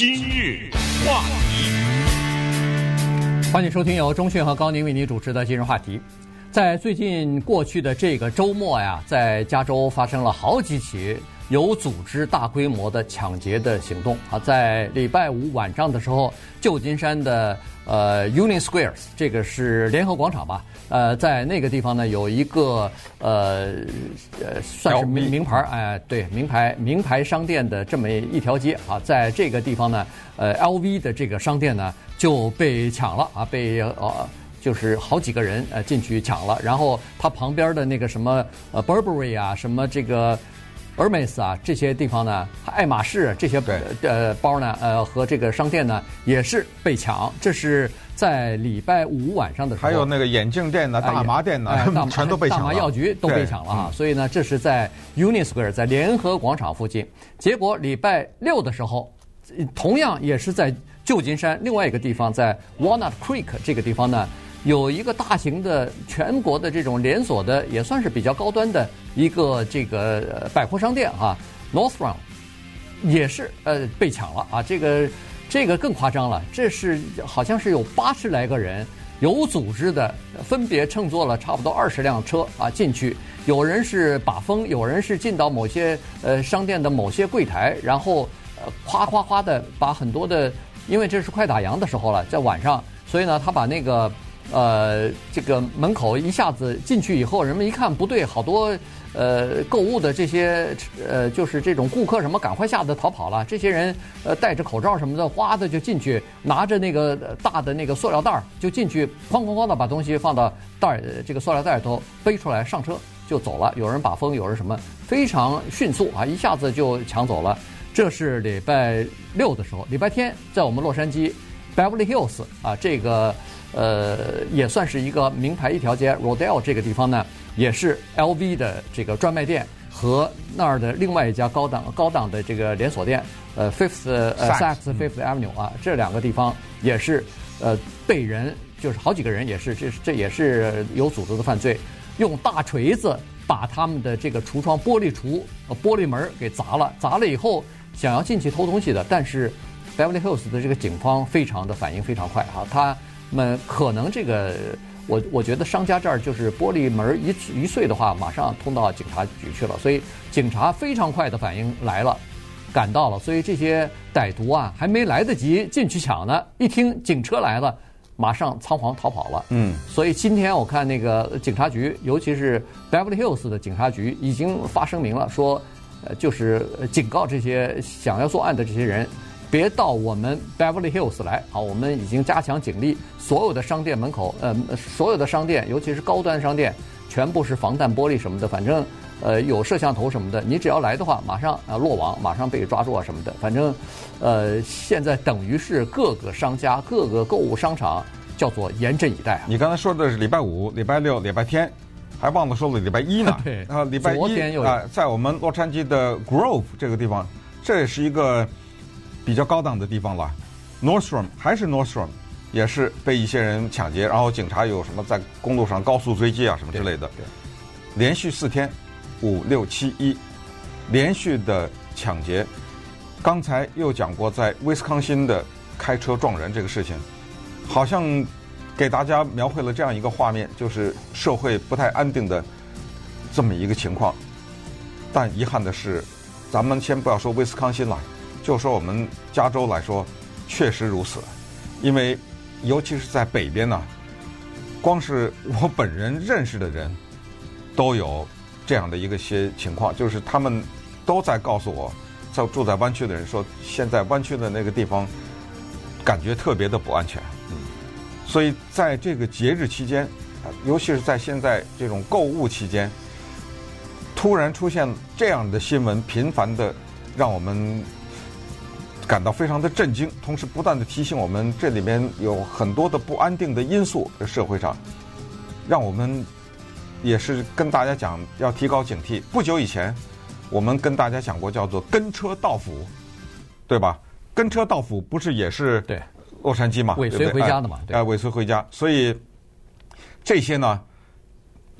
今日话题，欢迎收听由中讯和高宁为您主持的今日话题。在最近过去的这个周末呀，在加州发生了好几起有组织、大规模的抢劫的行动啊。在礼拜五晚上的时候，旧金山的呃 Union Square，这个是联合广场吧？呃，在那个地方呢，有一个呃呃，算是名名牌哎、呃，对，名牌名牌商店的这么一条街啊，在这个地方呢，呃，LV 的这个商店呢就被抢了啊，被呃就是好几个人呃进去抢了，然后它旁边的那个什么呃 Burberry 啊，什么这个 Hermes 啊这些地方呢，爱马仕这些呃包呢，呃和这个商店呢也是被抢，这是。在礼拜五晚上的时候，还有那个眼镜店呢、大麻店呢，哎、全都被抢了。大麻药局都被抢了啊！嗯、所以呢，这是在 Union Square，在联合广场附近。结果礼拜六的时候，同样也是在旧金山另外一个地方，在 Walnut Creek 这个地方呢，有一个大型的全国的这种连锁的，也算是比较高端的一个这个百货商店啊，Nordstrom 也是呃被抢了啊，这个。这个更夸张了，这是好像是有八十来个人有组织的，分别乘坐了差不多二十辆车啊进去，有人是把风，有人是进到某些呃商店的某些柜台，然后呃夸夸夸的把很多的，因为这是快打烊的时候了，在晚上，所以呢他把那个呃这个门口一下子进去以后，人们一看不对，好多。呃，购物的这些呃，就是这种顾客什么，赶快吓得逃跑了。这些人呃，戴着口罩什么的，哗的就进去，拿着那个大的那个塑料袋儿就进去，哐哐哐的把东西放到袋儿这个塑料袋里头背出来上车就走了。有人把风，有人什么，非常迅速啊，一下子就抢走了。这是礼拜六的时候，礼拜天在我们洛杉矶 Beverly Hills 啊，这个呃也算是一个名牌一条街，Rodeo 这个地方呢。也是 LV 的这个专卖店和那儿的另外一家高档高档的这个连锁店，呃，Fifth 呃 Saks Fifth Avenue 啊，这两个地方也是呃被人就是好几个人也是这这也是有组织的犯罪，用大锤子把他们的这个橱窗玻璃橱呃玻璃门给砸了，砸了以后想要进去偷东西的，但是 Beverly Hills 的这个警方非常的反应非常快啊，他们可能这个。我我觉得商家这儿就是玻璃门一一碎的话，马上通到警察局去了，所以警察非常快的反应来了，赶到了，所以这些歹徒啊还没来得及进去抢呢，一听警车来了，马上仓皇逃跑了。嗯，所以今天我看那个警察局，尤其是 Beverly Hills 的警察局已经发声明了，说，呃，就是警告这些想要作案的这些人。别到我们 Beverly Hills 来啊！我们已经加强警力，所有的商店门口，呃，所有的商店，尤其是高端商店，全部是防弹玻璃什么的，反正，呃，有摄像头什么的，你只要来的话，马上啊落网，马上被抓住啊什么的。反正，呃，现在等于是各个商家、各个购物商场叫做严阵以待啊。你刚才说的是礼拜五、礼拜六、礼拜天，还忘了说了礼拜一呢。对啊，礼拜一啊，在我们洛杉矶的 Grove 这个地方，这也是一个。比较高档的地方了，Nordstrom 还是 Nordstrom，也是被一些人抢劫，然后警察有什么在公路上高速追击啊什么之类的，连续四天，五六七一，连续的抢劫。刚才又讲过在威斯康星的开车撞人这个事情，好像给大家描绘了这样一个画面，就是社会不太安定的这么一个情况。但遗憾的是，咱们先不要说威斯康星了。就说我们加州来说，确实如此，因为尤其是在北边呢，光是我本人认识的人，都有这样的一个些情况，就是他们都在告诉我，在住在湾区的人说，现在湾区的那个地方感觉特别的不安全。嗯，所以在这个节日期间，尤其是在现在这种购物期间，突然出现这样的新闻，频繁的让我们。感到非常的震惊，同时不断的提醒我们，这里面有很多的不安定的因素，社会上，让我们也是跟大家讲要提高警惕。不久以前，我们跟大家讲过叫做“跟车到府”，对吧？跟车到府不是也是对洛杉矶嘛？尾随回家的嘛？哎，尾随回家。所以这些呢，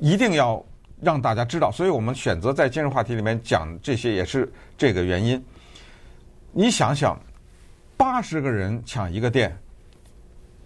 一定要让大家知道。所以我们选择在今日话题里面讲这些，也是这个原因。你想想，八十个人抢一个店，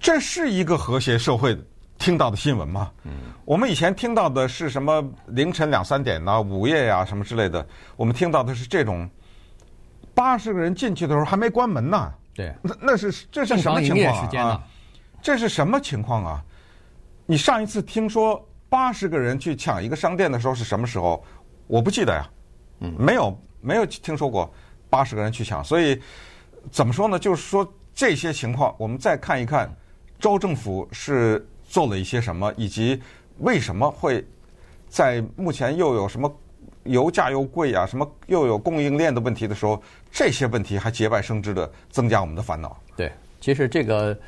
这是一个和谐社会听到的新闻吗？嗯，我们以前听到的是什么凌晨两三点呐、午夜呀、啊、什么之类的，我们听到的是这种八十个人进去的时候还没关门呢。对，那那是这是什么情况啊？这是什么情况啊？你上一次听说八十个人去抢一个商店的时候是什么时候？我不记得呀，嗯，没有没有听说过八十个人去抢，所以怎么说呢？就是说这些情况，我们再看一看州政府是做了一些什么，以及为什么会在目前又有什么油价又贵啊，什么又有供应链的问题的时候，这些问题还节外生枝的增加我们的烦恼。对，其实这个。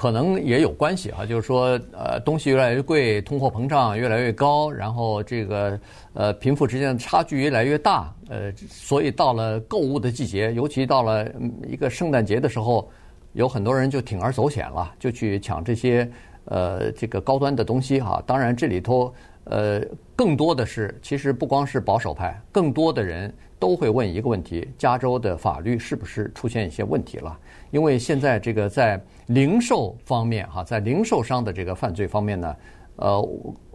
可能也有关系哈，就是说，呃，东西越来越贵，通货膨胀越来越高，然后这个呃贫富之间的差距越来越大，呃，所以到了购物的季节，尤其到了一个圣诞节的时候，有很多人就铤而走险了，就去抢这些呃这个高端的东西哈。当然，这里头呃更多的是，其实不光是保守派，更多的人都会问一个问题：加州的法律是不是出现一些问题了？因为现在这个在零售方面哈，在零售商的这个犯罪方面呢，呃，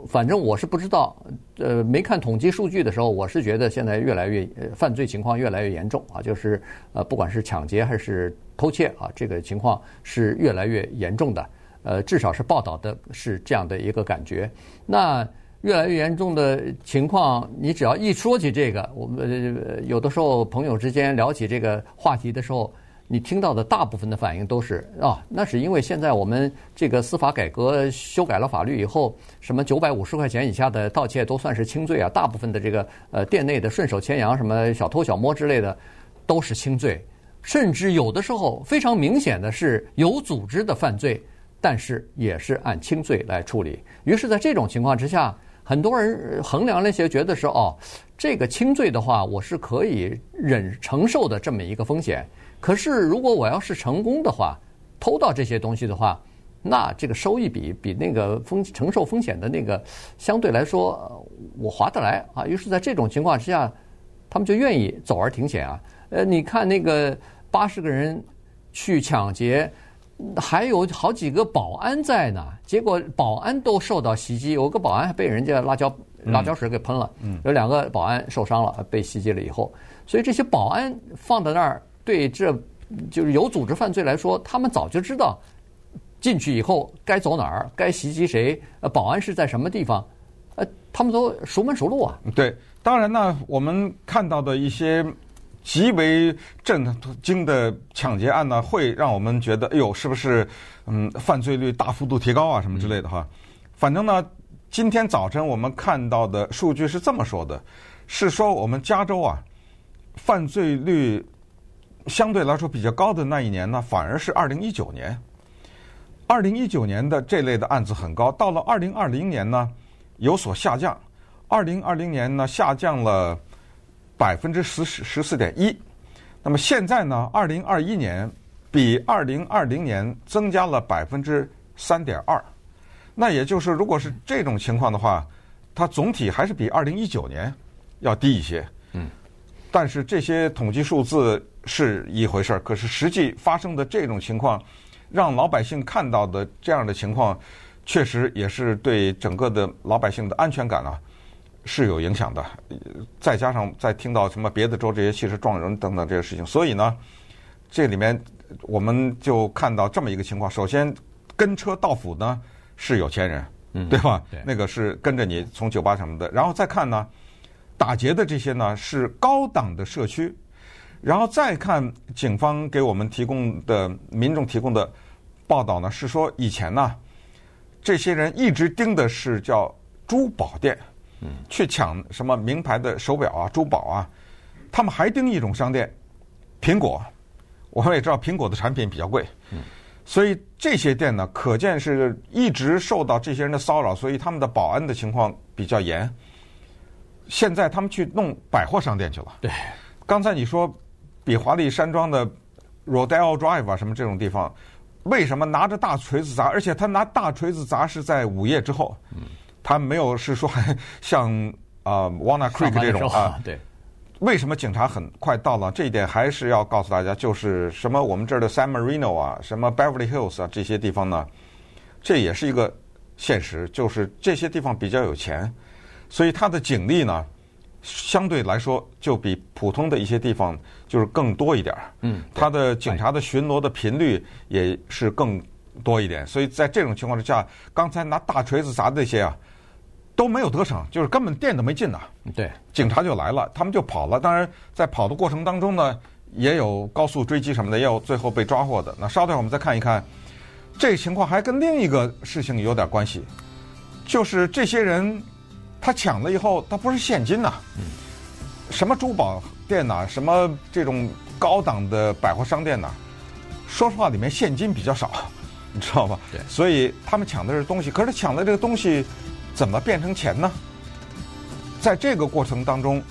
反正我是不知道，呃，没看统计数据的时候，我是觉得现在越来越犯罪情况越来越严重啊，就是呃，不管是抢劫还是偷窃啊，这个情况是越来越严重的，呃，至少是报道的是这样的一个感觉。那越来越严重的情况，你只要一说起这个，我们有的时候朋友之间聊起这个话题的时候。你听到的大部分的反应都是啊，那是因为现在我们这个司法改革修改了法律以后，什么九百五十块钱以下的盗窃都算是轻罪啊，大部分的这个呃店内的顺手牵羊、什么小偷小摸之类的都是轻罪，甚至有的时候非常明显的是有组织的犯罪，但是也是按轻罪来处理。于是，在这种情况之下，很多人衡量那些觉得说哦，这个轻罪的话，我是可以忍承受的这么一个风险。可是，如果我要是成功的话，偷到这些东西的话，那这个收益比比那个风承受风险的那个相对来说，我划得来啊。于是，在这种情况之下，他们就愿意走而停险啊。呃，你看那个八十个人去抢劫，还有好几个保安在呢，结果保安都受到袭击，有个保安还被人家辣椒辣椒水给喷了，有两个保安受伤了，被袭击了以后，所以这些保安放在那儿。对，这就是有组织犯罪来说，他们早就知道进去以后该走哪儿，该袭击谁，呃，保安是在什么地方，呃，他们都熟门熟路啊。对，当然呢，我们看到的一些极为震惊的抢劫案呢，会让我们觉得，哎呦，是不是嗯，犯罪率大幅度提高啊，什么之类的哈。反正呢，今天早晨我们看到的数据是这么说的，是说我们加州啊，犯罪率。相对来说比较高的那一年呢，反而是二零一九年。二零一九年的这类的案子很高，到了二零二零年呢有所下降。二零二零年呢下降了百分之十十四点一。那么现在呢，二零二一年比二零二零年增加了百分之三点二。那也就是，如果是这种情况的话，它总体还是比二零一九年要低一些。嗯。但是这些统计数字。是一回事儿，可是实际发生的这种情况，让老百姓看到的这样的情况，确实也是对整个的老百姓的安全感啊是有影响的。再加上再听到什么别的州这些汽车撞人等等这些事情，所以呢，这里面我们就看到这么一个情况：首先，跟车到府呢是有钱人，嗯，对吧？对，那个是跟着你从酒吧什么的。然后再看呢，打劫的这些呢是高档的社区。然后再看警方给我们提供的民众提供的报道呢，是说以前呢，这些人一直盯的是叫珠宝店，嗯，去抢什么名牌的手表啊、珠宝啊，他们还盯一种商店，苹果，我们也知道苹果的产品比较贵，嗯，所以这些店呢，可见是一直受到这些人的骚扰，所以他们的保安的情况比较严。现在他们去弄百货商店去了，对，刚才你说。比华利山庄的 Rodeo Drive 啊，什么这种地方，为什么拿着大锤子砸？而且他拿大锤子砸是在午夜之后，他没有是说还 像啊 Walnut Creek 这种啊，对，为什么警察很快到了？这一点还是要告诉大家，就是什么我们这儿的 San Marino 啊，什么 Beverly Hills 啊这些地方呢，这也是一个现实，就是这些地方比较有钱，所以他的警力呢，相对来说就比普通的一些地方就是更多一点儿。嗯，他的警察的巡逻的频率也是更多一点，所以在这种情况之下，刚才拿大锤子砸的那些啊。都没有得逞，就是根本电都没进呢。对，警察就来了，他们就跑了。当然，在跑的过程当中呢，也有高速追击什么的，也有最后被抓获的。那稍等我们再看一看，这个情况还跟另一个事情有点关系，就是这些人他抢了以后，他不是现金呐，什么珠宝店呐，什么这种高档的百货商店呐，说实话里面现金比较少，你知道吧？对，所以他们抢的是东西，可是抢的这个东西。怎么变成钱呢？在这个过程当中，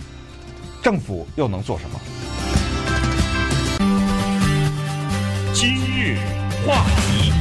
政府又能做什么？今日话题，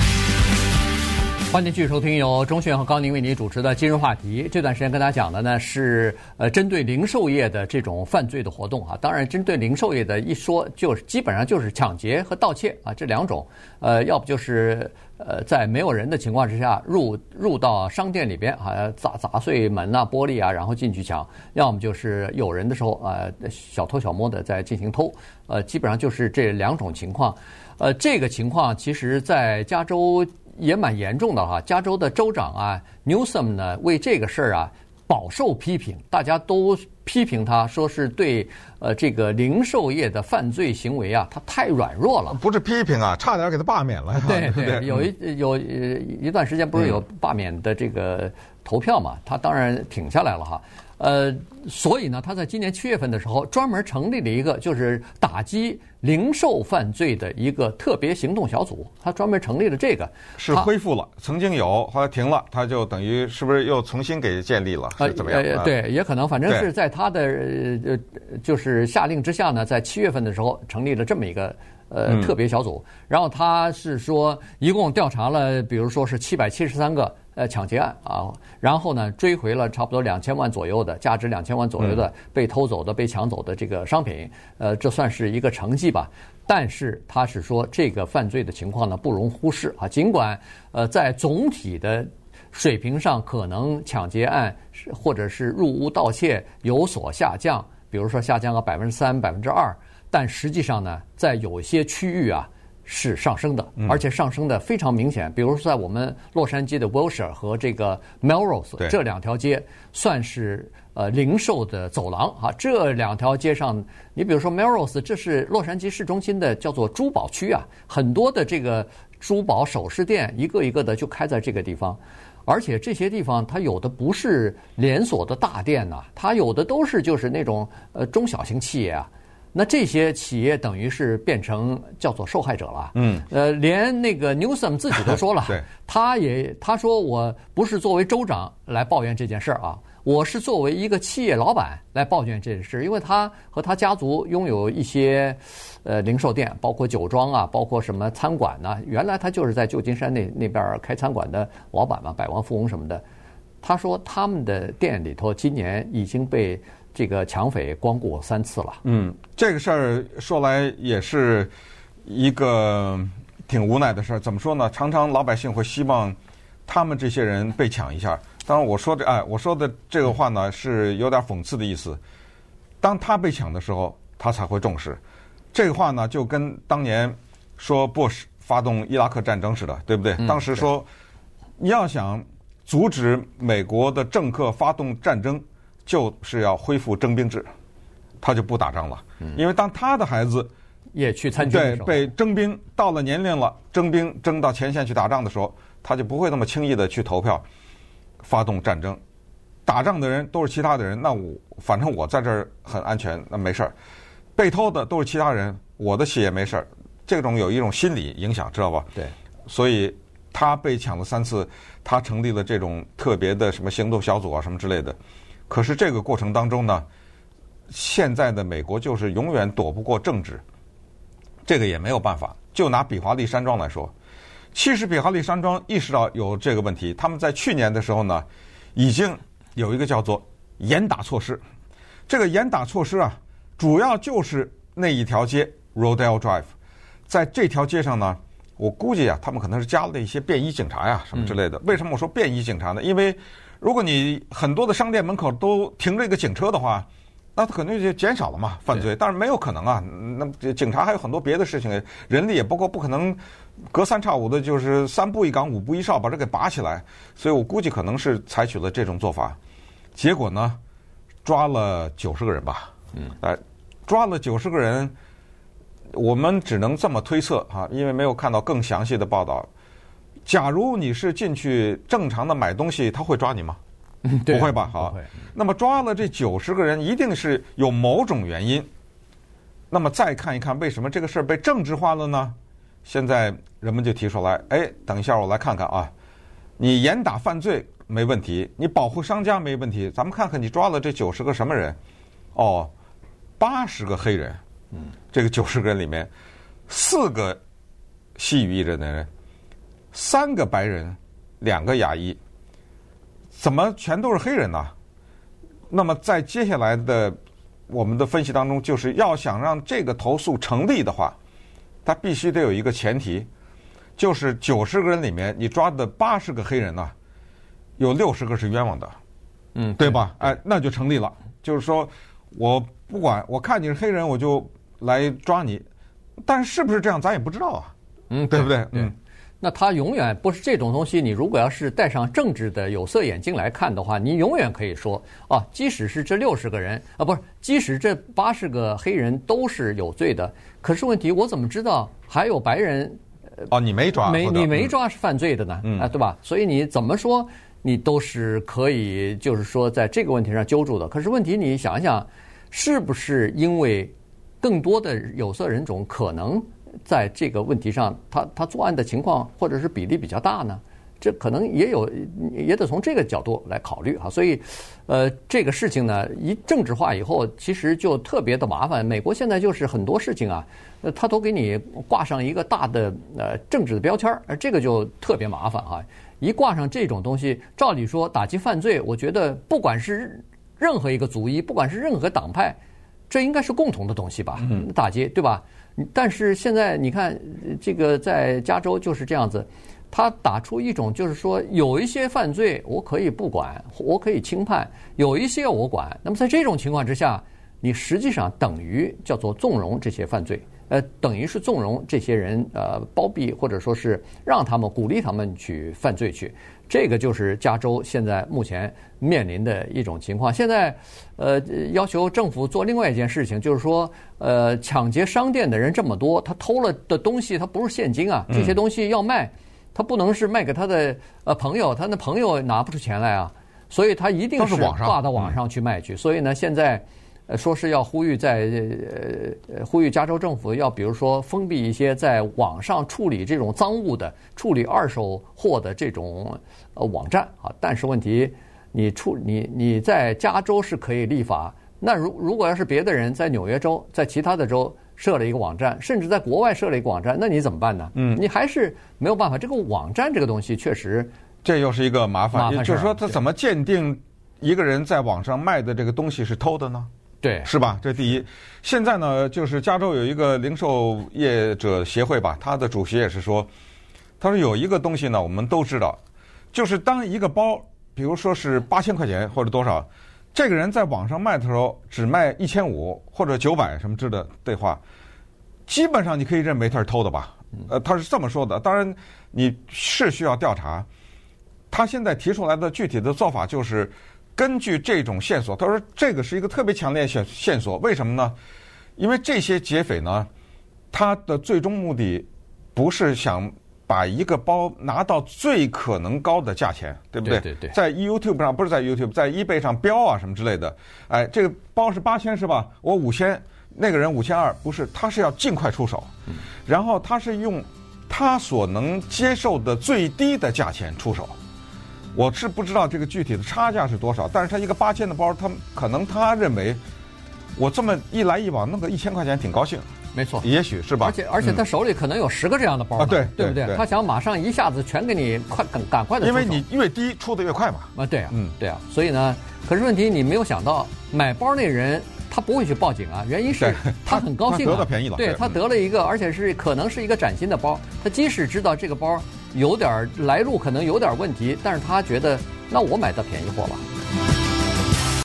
欢迎继续收听由钟讯和高宁为您主持的今日话题。这段时间跟大家讲的呢是呃针对零售业的这种犯罪的活动啊。当然，针对零售业的一说，就是基本上就是抢劫和盗窃啊这两种。呃，要不就是。呃，在没有人的情况之下，入入到商店里边，啊，砸砸碎门啊、玻璃啊，然后进去抢；要么就是有人的时候，呃，小偷小摸的在进行偷。呃，基本上就是这两种情况。呃，这个情况其实，在加州也蛮严重的哈。加州的州长啊，Newsom 呢，为这个事儿啊。饱受批评，大家都批评他，说是对呃这个零售业的犯罪行为啊，他太软弱了。不是批评啊，差点给他罢免了。对 对，有一有呃一段时间不是有罢免的这个投票嘛，他当然挺下来了哈。呃，所以呢，他在今年七月份的时候，专门成立了一个就是打击零售犯罪的一个特别行动小组。他专门成立了这个，是恢复了，曾经有，后来停了，他就等于是不是又重新给建立了？是怎么样？呃，对，也可能，反正是在他的呃，就是下令之下呢，在七月份的时候成立了这么一个呃特别小组。然后他是说，一共调查了，比如说是七百七十三个。呃，抢劫案啊，然后呢，追回了差不多两千万左右的价值两千万左右的被偷走的、被抢走的这个商品，呃，这算是一个成绩吧。但是他是说，这个犯罪的情况呢，不容忽视啊。尽管呃，在总体的水平上，可能抢劫案或者是入屋盗窃有所下降，比如说下降个百分之三、百分之二，但实际上呢，在有些区域啊。是上升的，而且上升的非常明显。比如说，在我们洛杉矶的 Wilshire 和这个 Melrose 这两条街，算是呃零售的走廊啊。这两条街上，你比如说 Melrose，这是洛杉矶市中心的叫做珠宝区啊，很多的这个珠宝首饰店一个一个的就开在这个地方，而且这些地方它有的不是连锁的大店呐，它有的都是就是那种呃中小型企业啊。那这些企业等于是变成叫做受害者了。嗯，呃，连那个 Newsom 自己都说了 他也他说我不是作为州长来抱怨这件事儿啊，我是作为一个企业老板来抱怨这件事，因为他和他家族拥有一些呃零售店，包括酒庄啊，包括什么餐馆呐。原来他就是在旧金山那那边开餐馆的老板嘛，百万富翁什么的。他说他们的店里头今年已经被。这个抢匪光顾三次了。嗯，这个事儿说来也是一个挺无奈的事儿。怎么说呢？常常老百姓会希望他们这些人被抢一下。当然，我说的哎，我说的这个话呢是有点讽刺的意思。当他被抢的时候，他才会重视。这个话呢，就跟当年说布什发动伊拉克战争似的，对不对？当时说你要想阻止美国的政客发动战争。就是要恢复征兵制，他就不打仗了。因为当他的孩子也去参军，对，被征兵到了年龄了，征兵征到前线去打仗的时候，他就不会那么轻易的去投票发动战争。打仗的人都是其他的人，那我反正我在这儿很安全，那没事儿。被偷的都是其他人，我的血也没事儿。这种有一种心理影响，知道吧？对。所以他被抢了三次，他成立了这种特别的什么行动小组啊，什么之类的。可是这个过程当中呢，现在的美国就是永远躲不过政治，这个也没有办法。就拿比华利山庄来说，其实比华利山庄意识到有这个问题，他们在去年的时候呢，已经有一个叫做严打措施。这个严打措施啊，主要就是那一条街 Rodeo Drive，在这条街上呢，我估计啊，他们可能是加了一些便衣警察呀什么之类的。为什么我说便衣警察呢？因为如果你很多的商店门口都停着一个警车的话，那他肯定就减少了嘛犯罪。但是没有可能啊，那警察还有很多别的事情，人力也不够，不可能隔三差五的，就是三步一岗，五步一哨把这给拔起来。所以我估计可能是采取了这种做法。结果呢，抓了九十个人吧。嗯，哎，抓了九十个人，我们只能这么推测啊，因为没有看到更详细的报道。假如你是进去正常的买东西，他会抓你吗？不会吧？好，那么抓了这九十个人，一定是有某种原因。那么再看一看，为什么这个事儿被政治化了呢？现在人们就提出来，哎，等一下我来看看啊，你严打犯罪没问题，你保护商家没问题，咱们看看你抓了这九十个什么人？哦。八十个黑人，嗯，这个九十个人里面，四个西语裔的人，三个白人，两个亚裔，怎么全都是黑人呢？那么在接下来的我们的分析当中，就是要想让这个投诉成立的话，它必须得有一个前提，就是九十个人里面，你抓的八十个黑人呢，有六十个是冤枉的，嗯，对吧？哎，那就成立了，就是说我。不管我看你是黑人，我就来抓你，但是是不是这样，咱也不知道啊。嗯，对不对？嗯，那他永远不是这种东西。你如果要是戴上政治的有色眼镜来看的话，你永远可以说啊，即使是这六十个人啊，不是，即使这八十个黑人都是有罪的。可是问题，我怎么知道还有白人？哦，你没抓，没你没抓是犯罪的呢？嗯，啊，对吧？所以你怎么说，你都是可以，就是说在这个问题上揪住的。可是问题，你想一想。是不是因为更多的有色人种可能在这个问题上，他他作案的情况或者是比例比较大呢？这可能也有，也得从这个角度来考虑哈。所以，呃，这个事情呢，一政治化以后，其实就特别的麻烦。美国现在就是很多事情啊，呃，他都给你挂上一个大的呃政治的标签儿，而这个就特别麻烦哈。一挂上这种东西，照理说打击犯罪，我觉得不管是。任何一个族裔，不管是任何党派，这应该是共同的东西吧？打击，对吧？但是现在你看，这个在加州就是这样子，他打出一种就是说，有一些犯罪我可以不管，我可以轻判；有一些我管。那么在这种情况之下，你实际上等于叫做纵容这些犯罪，呃，等于是纵容这些人，呃，包庇或者说是让他们鼓励他们去犯罪去。这个就是加州现在目前面临的一种情况。现在，呃，要求政府做另外一件事情，就是说，呃，抢劫商店的人这么多，他偷了的东西，他不是现金啊，这些东西要卖，他不能是卖给他的呃朋友，他那朋友拿不出钱来啊，所以他一定是挂到网上去卖去。所以呢，现在。呃，说是要呼吁在呃呼吁加州政府要比如说封闭一些在网上处理这种赃物的、处理二手货的这种呃网站啊。但是问题，你处你你在加州是可以立法，那如如果要是别的人在纽约州、在其他的州设了一个网站，甚至在国外设了一个网站，那你怎么办呢？嗯，你还是没有办法。这个网站这个东西确实，这又是一个麻烦。麻烦就是说，他怎么鉴定一个人在网上卖的这个东西是偷的呢？对，是吧？这第一。现在呢，就是加州有一个零售业者协会吧，他的主席也是说，他说有一个东西呢，我们都知道，就是当一个包，比如说是八千块钱或者多少，这个人在网上卖的时候只卖一千五或者九百什么之类的对话，基本上你可以认为他是偷的吧？呃，他是这么说的。当然，你是需要调查。他现在提出来的具体的做法就是。根据这种线索，他说这个是一个特别强烈线线索，为什么呢？因为这些劫匪呢，他的最终目的不是想把一个包拿到最可能高的价钱，对不对？对对对。在 YouTube 上不是在 YouTube，在 eBay 上标啊什么之类的。哎，这个包是八千是吧？我五千，那个人五千二，不是，他是要尽快出手，然后他是用他所能接受的最低的价钱出手。我是不知道这个具体的差价是多少，但是他一个八千的包，他可能他认为，我这么一来一往弄个一千块钱挺高兴。没错，也许是吧。而且而且他手里可能有十个这样的包，对对不对？他想马上一下子全给你，快赶赶快的。因为你越低出的越快嘛。啊对啊，嗯对啊，所以呢，可是问题你没有想到，买包那人他不会去报警啊，原因是，他很高兴，得到便宜了，对他得了一个，而且是可能是一个崭新的包，他即使知道这个包。有点来路可能有点问题，但是他觉得那我买它便宜货吧。